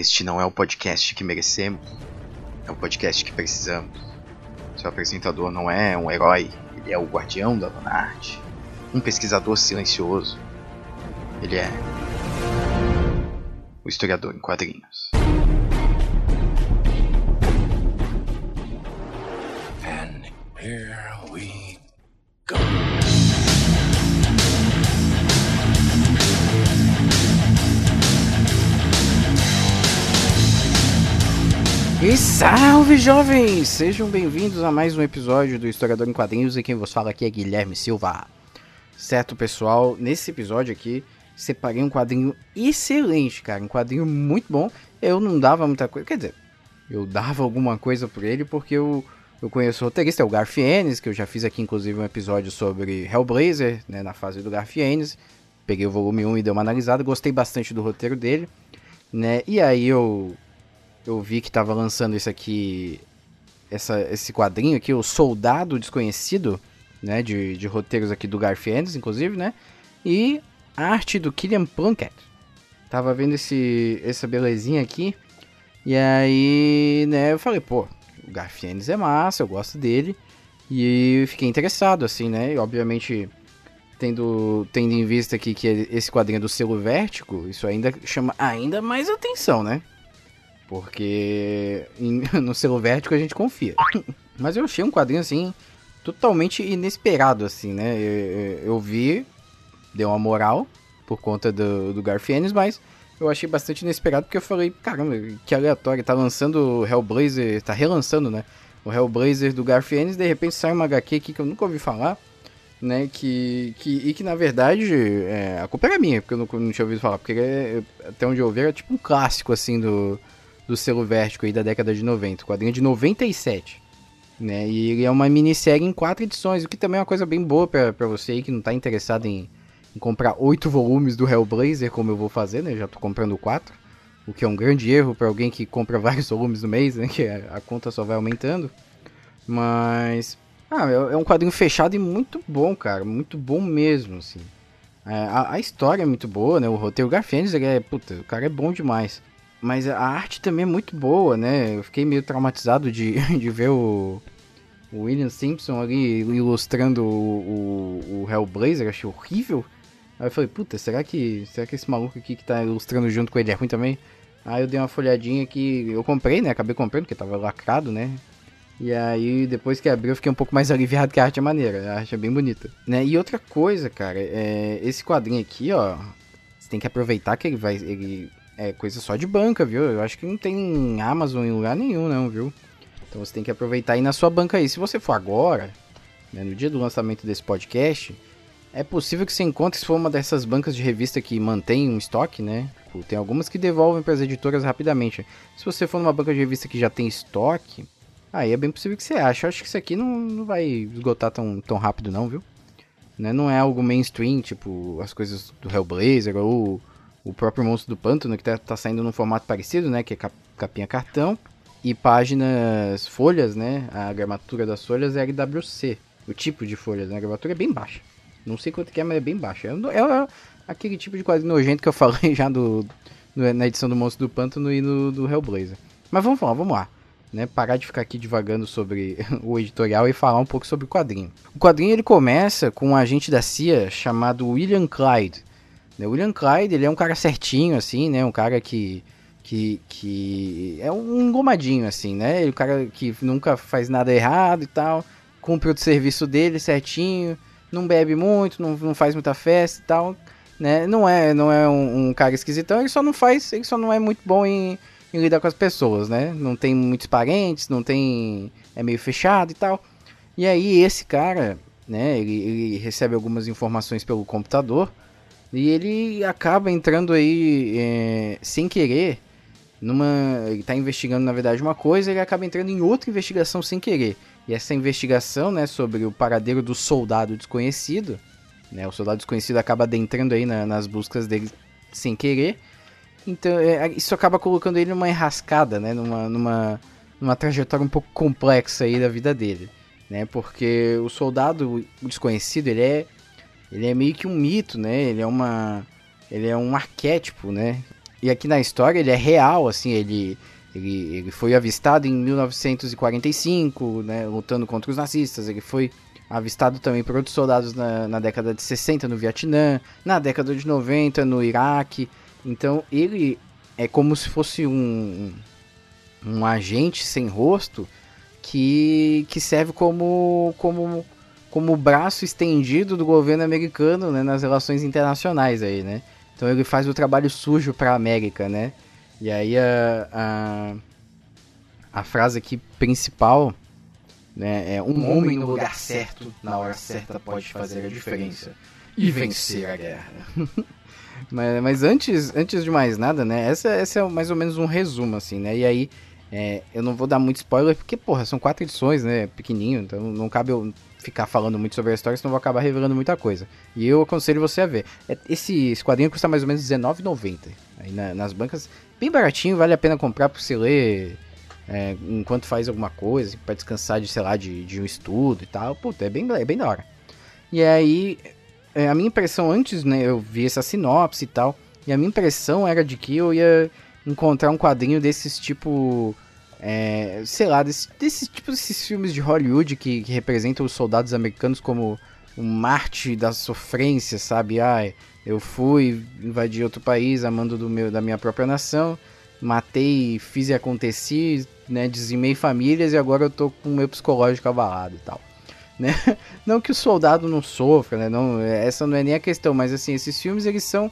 Este não é o podcast que merecemos, é o podcast que precisamos. Seu apresentador não é um herói, ele é o guardião da arte, um pesquisador silencioso. Ele é o historiador em quadrinhos. And here we E salve jovens! Sejam bem-vindos a mais um episódio do Historiador em Quadrinhos e quem vos fala aqui é Guilherme Silva. Certo, pessoal? Nesse episódio aqui, separei um quadrinho excelente, cara. Um quadrinho muito bom. Eu não dava muita coisa, quer dizer, eu dava alguma coisa por ele porque eu, eu conheço o roteirista, é o Garfienes, que eu já fiz aqui inclusive um episódio sobre Hellblazer, né, na fase do Garfienes. Peguei o volume 1 e dei uma analisada, gostei bastante do roteiro dele, né? E aí eu eu vi que tava lançando isso aqui, essa, esse quadrinho aqui, o Soldado Desconhecido, né, de, de roteiros aqui do Garfienes, inclusive, né, e arte do Killian Plunkett. Tava vendo esse, essa belezinha aqui, e aí, né, eu falei, pô, o Garfienes é massa, eu gosto dele, e fiquei interessado, assim, né, e obviamente... Tendo, tendo em vista aqui que esse quadrinho é do selo Vértigo, isso ainda chama ainda mais atenção, né? Porque em- no selo Vértigo a gente confia. Mas eu achei um quadrinho assim totalmente inesperado assim, né? Eu, eu- eu vi, deu uma moral por conta do, do Garfienes, mas eu achei bastante inesperado porque eu falei, caramba, que aleatório, tá lançando o Hellblazer, tá relançando, né? O Hellblazer do Garfienes, de repente sai uma HQ aqui que eu nunca ouvi falar, né? Que, que, e que na verdade é, a culpa era minha, porque eu não, não tinha ouvido falar, porque é, até onde eu vi era tipo um clássico assim do, do selo Vértigo aí da década de 90, o quadrinho de 97. Né? E ele é uma minissérie em quatro edições, o que também é uma coisa bem boa pra você aí que não tá interessado em, em comprar oito volumes do Hellblazer, como eu vou fazer, né? Já tô comprando quatro, o que é um grande erro pra alguém que compra vários volumes no mês, né? Que a, a conta só vai aumentando. Mas. Ah, é, é um quadrinho fechado e muito bom, cara. Muito bom mesmo, assim. É, a, a história é muito boa, né? O roteiro Garfienes, ele é. Puta, o cara é bom demais. Mas a arte também é muito boa, né? Eu fiquei meio traumatizado de, de ver o, o William Simpson ali ilustrando o, o, o Hellblazer, achei horrível. Aí eu falei, puta, será que, será que esse maluco aqui que tá ilustrando junto com ele é ruim também? Aí eu dei uma folhadinha que eu comprei, né? Acabei comprando, porque tava lacrado, né? E aí, depois que abriu, eu fiquei um pouco mais aliviado que a arte é maneira. A arte é bem bonita. Né? E outra coisa, cara, é, esse quadrinho aqui, ó. Você tem que aproveitar que ele vai. Ele é coisa só de banca, viu? Eu acho que não tem Amazon em lugar nenhum, não, viu? Então você tem que aproveitar aí na sua banca aí. Se você for agora, né, no dia do lançamento desse podcast, é possível que você encontre se for uma dessas bancas de revista que mantém um estoque, né? Tem algumas que devolvem para as editoras rapidamente. Se você for numa banca de revista que já tem estoque, aí é bem possível que você ache. Eu acho que isso aqui não, não vai esgotar tão, tão rápido, não, viu? Né? Não é algo mainstream, tipo as coisas do Hellblazer ou o próprio Monstro do Pântano, que tá, tá saindo num formato parecido, né? Que é cap- capinha cartão e páginas folhas, né? A gramatura das folhas é LWC. O tipo de folhas, né? A gramatura é bem baixa. Não sei quanto que é, mas é bem baixa. É, um- é aquele tipo de quadrinho nojento que eu falei já do, do- na edição do Monstro do Pântano e no do Hellblazer. Mas vamos lá, vamos lá. Né, parar de ficar aqui divagando sobre o editorial e falar um pouco sobre o quadrinho. O quadrinho ele começa com um agente da CIA chamado William Clyde. Né, William Clyde ele é um cara certinho, assim, né? Um cara que, que, que é um engomadinho, assim, né? O cara que nunca faz nada errado e tal, cumpre o serviço dele certinho, não bebe muito, não, não faz muita festa e tal, né? Não é, não é um, um cara esquisitão, ele só não faz, ele só não é muito bom em, em lidar com as pessoas, né? Não tem muitos parentes, não tem, é meio fechado e tal. E aí esse cara, né? Ele, ele recebe algumas informações pelo computador e ele acaba entrando aí é, sem querer numa. Ele tá investigando, na verdade, uma coisa, ele acaba entrando em outra investigação sem querer. E essa investigação, né, sobre o paradeiro do soldado desconhecido, né? O soldado desconhecido acaba adentrando aí na- nas buscas dele sem querer. Então, é, isso acaba colocando ele numa enrascada, né? Numa, numa, numa trajetória um pouco complexa aí da vida dele, né? Porque o soldado desconhecido, ele é ele é meio que um mito, né? Ele é uma ele é um arquétipo, né? e aqui na história ele é real, assim, ele, ele, ele foi avistado em 1945, né, lutando contra os nazistas, ele foi avistado também por outros soldados na, na década de 60 no Vietnã, na década de 90 no Iraque. Então ele é como se fosse um, um agente sem rosto que, que serve como, como, como braço estendido do governo americano né, nas relações internacionais aí, né? Então ele faz o trabalho sujo para a América, né? E aí a, a, a frase aqui principal né, é um homem no lugar certo, na hora certa pode fazer a diferença e vencer a guerra. mas, mas antes, antes de mais nada, né? Essa, essa é mais ou menos um resumo, assim, né? E aí é, eu não vou dar muito spoiler, porque, porra, são quatro edições, né? Pequenininho, então não cabe ficar falando muito sobre a história, senão vou acabar revelando muita coisa. E eu aconselho você a ver. É, esse, esse quadrinho custa mais ou menos R$19,90. Aí na, nas bancas, bem baratinho, vale a pena comprar pra você ler é, enquanto faz alguma coisa, para descansar de, sei lá, de, de um estudo e tal. Puta, é bem, é bem da hora. E aí, é, a minha impressão antes, né, eu vi essa sinopse e tal, e a minha impressão era de que eu ia encontrar um quadrinho desses tipo. É, sei lá, desse, desses tipo desses filmes de Hollywood que, que representam os soldados americanos como um Marte da sofrência, sabe? Ai, eu fui invadir outro país amando do meu, da minha própria nação, matei, fiz e aconteci, né? Dizimei famílias e agora eu tô com o meu psicológico abalado e tal. Né? Não que o soldado não sofra, né? Não, essa não é nem a questão, mas assim, esses filmes eles são.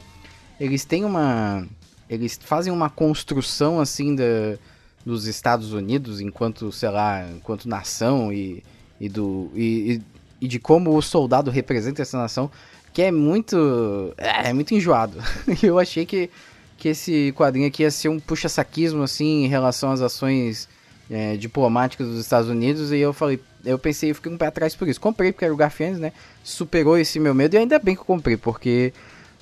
Eles têm uma eles fazem uma construção assim da, dos Estados Unidos enquanto, sei lá, enquanto nação e, e do e, e, de como o soldado representa essa nação, que é muito é, é muito enjoado. Eu achei que que esse quadrinho aqui ia ser um puxa-saquismo assim em relação às ações é, diplomáticas dos Estados Unidos e eu falei, eu pensei, eu fiquei um pé atrás por isso. Comprei porque era o Garfiennes, né? Superou esse meu medo e ainda bem que eu comprei, porque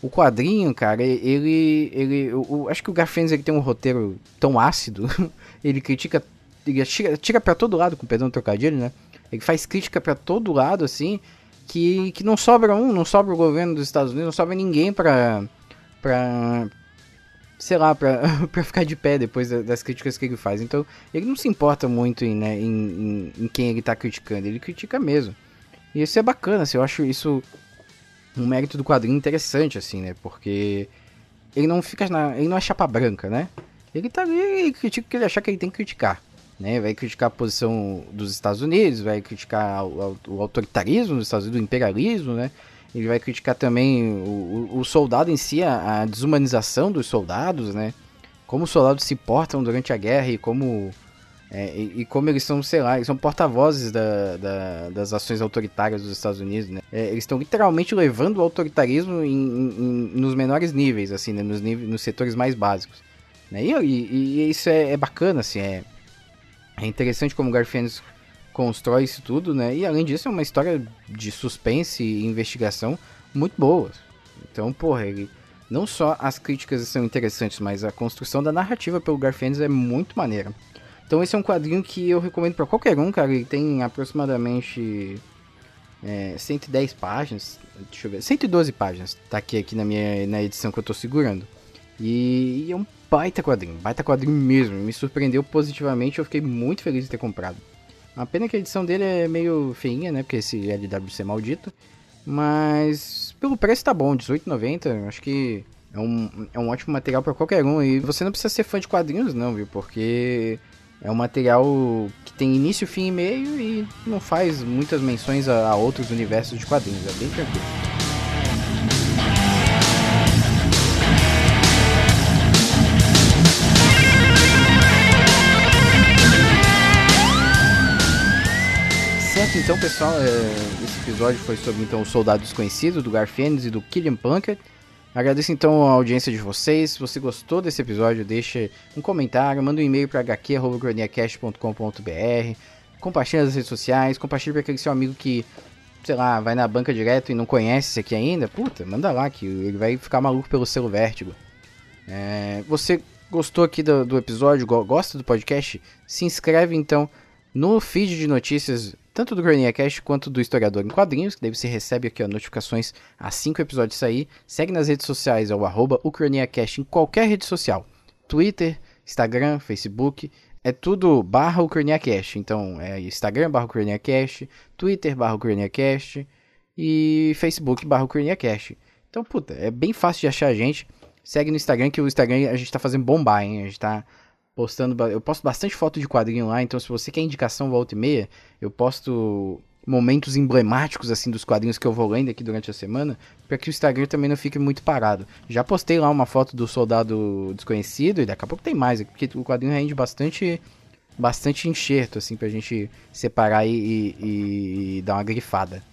o quadrinho, cara, ele. ele eu, eu acho que o ele tem um roteiro tão ácido. ele critica. Ele tira, tira pra todo lado, com perdão do trocadilho, né? Ele faz crítica para todo lado, assim. Que, que não sobra um, não sobra o governo dos Estados Unidos, não sobra ninguém pra. pra sei lá, pra, pra ficar de pé depois das críticas que ele faz. Então, ele não se importa muito em, né, em, em, em quem ele tá criticando, ele critica mesmo. E isso é bacana, assim, eu acho isso um mérito do quadrinho interessante, assim, né? Porque ele não fica na. ele não é chapa branca, né? Ele tá ali e critica o que ele achar que ele tem que criticar. Né? Vai criticar a posição dos Estados Unidos, vai criticar o, o autoritarismo dos Estados Unidos, o imperialismo, né? Ele vai criticar também o, o, o soldado em si, a, a, desumanização dos soldados, né? Como os soldados se portam durante a guerra e como é, e, e, como eles são, sei lá, eles são porta-vozes da, da, das ações autoritárias dos Estados Unidos, né? É, eles estão literalmente levando o autoritarismo em, em, nos menores níveis, assim, né? Nos, níveis, nos setores mais básicos. Né? E, e, e, isso é, é, bacana, assim, é, é interessante como Garfiennes constrói isso tudo, né? E além disso, é uma história de suspense e investigação muito boa. Então, porra, ele, não só as críticas são interessantes, mas a construção da narrativa pelo Garfiennes é muito maneira. Então esse é um quadrinho que eu recomendo para qualquer um, cara. Ele tem aproximadamente é, 110 páginas. Deixa eu ver. 112 páginas. Tá aqui, aqui na minha na edição que eu tô segurando. E, e é um baita quadrinho. Baita quadrinho mesmo. Me surpreendeu positivamente. Eu fiquei muito feliz de ter comprado. A pena que a edição dele é meio feinha, né? Porque esse LWC maldito. Mas pelo preço tá bom, R$18,90. Acho que é um, é um ótimo material para qualquer um. E você não precisa ser fã de quadrinhos, não, viu? Porque é um material que tem início, fim e meio e não faz muitas menções a, a outros universos de quadrinhos, é bem tranquilo. Certo, então pessoal, é, esse episódio foi sobre então, o Soldado Desconhecido, do Garfienes e do Killian Plunkett. Agradeço então a audiência de vocês. Se você gostou desse episódio, deixa um comentário, manda um e-mail para hq.croniacast.com.br, compartilha nas redes sociais, compartilha para aquele seu amigo que, sei lá, vai na banca direto e não conhece esse aqui ainda. Puta, manda lá que ele vai ficar maluco pelo selo Vértigo. É, você gostou aqui do, do episódio, gosta do podcast? Se inscreve então no feed de notícias tanto do Cronia Cast quanto do Historiador em Quadrinhos, que daí você recebe aqui ó, notificações assim que o episódio sair. Segue nas redes sociais, é o arroba o Cast em qualquer rede social. Twitter, Instagram, Facebook, é tudo barra o Cast. Então, é Instagram barra o Cast, Twitter barra o Cast e Facebook barra o Cast. Então, puta, é bem fácil de achar a gente. Segue no Instagram, que o Instagram a gente tá fazendo bombar, hein? A gente tá postando. Eu posto bastante foto de quadrinho lá, então se você quer indicação volta e meia, eu posto momentos emblemáticos assim dos quadrinhos que eu vou lendo aqui durante a semana, para que o Instagram também não fique muito parado. Já postei lá uma foto do soldado desconhecido e daqui a pouco tem mais, porque o quadrinho rende bastante bastante enxerto assim pra gente separar e, e, e dar uma grifada.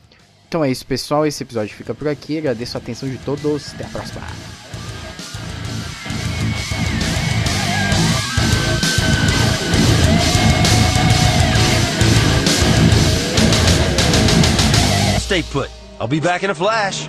Então é isso, pessoal, esse episódio fica por aqui. Agradeço a atenção de todos. Até a próxima. Stay put. I'll be back in a flash.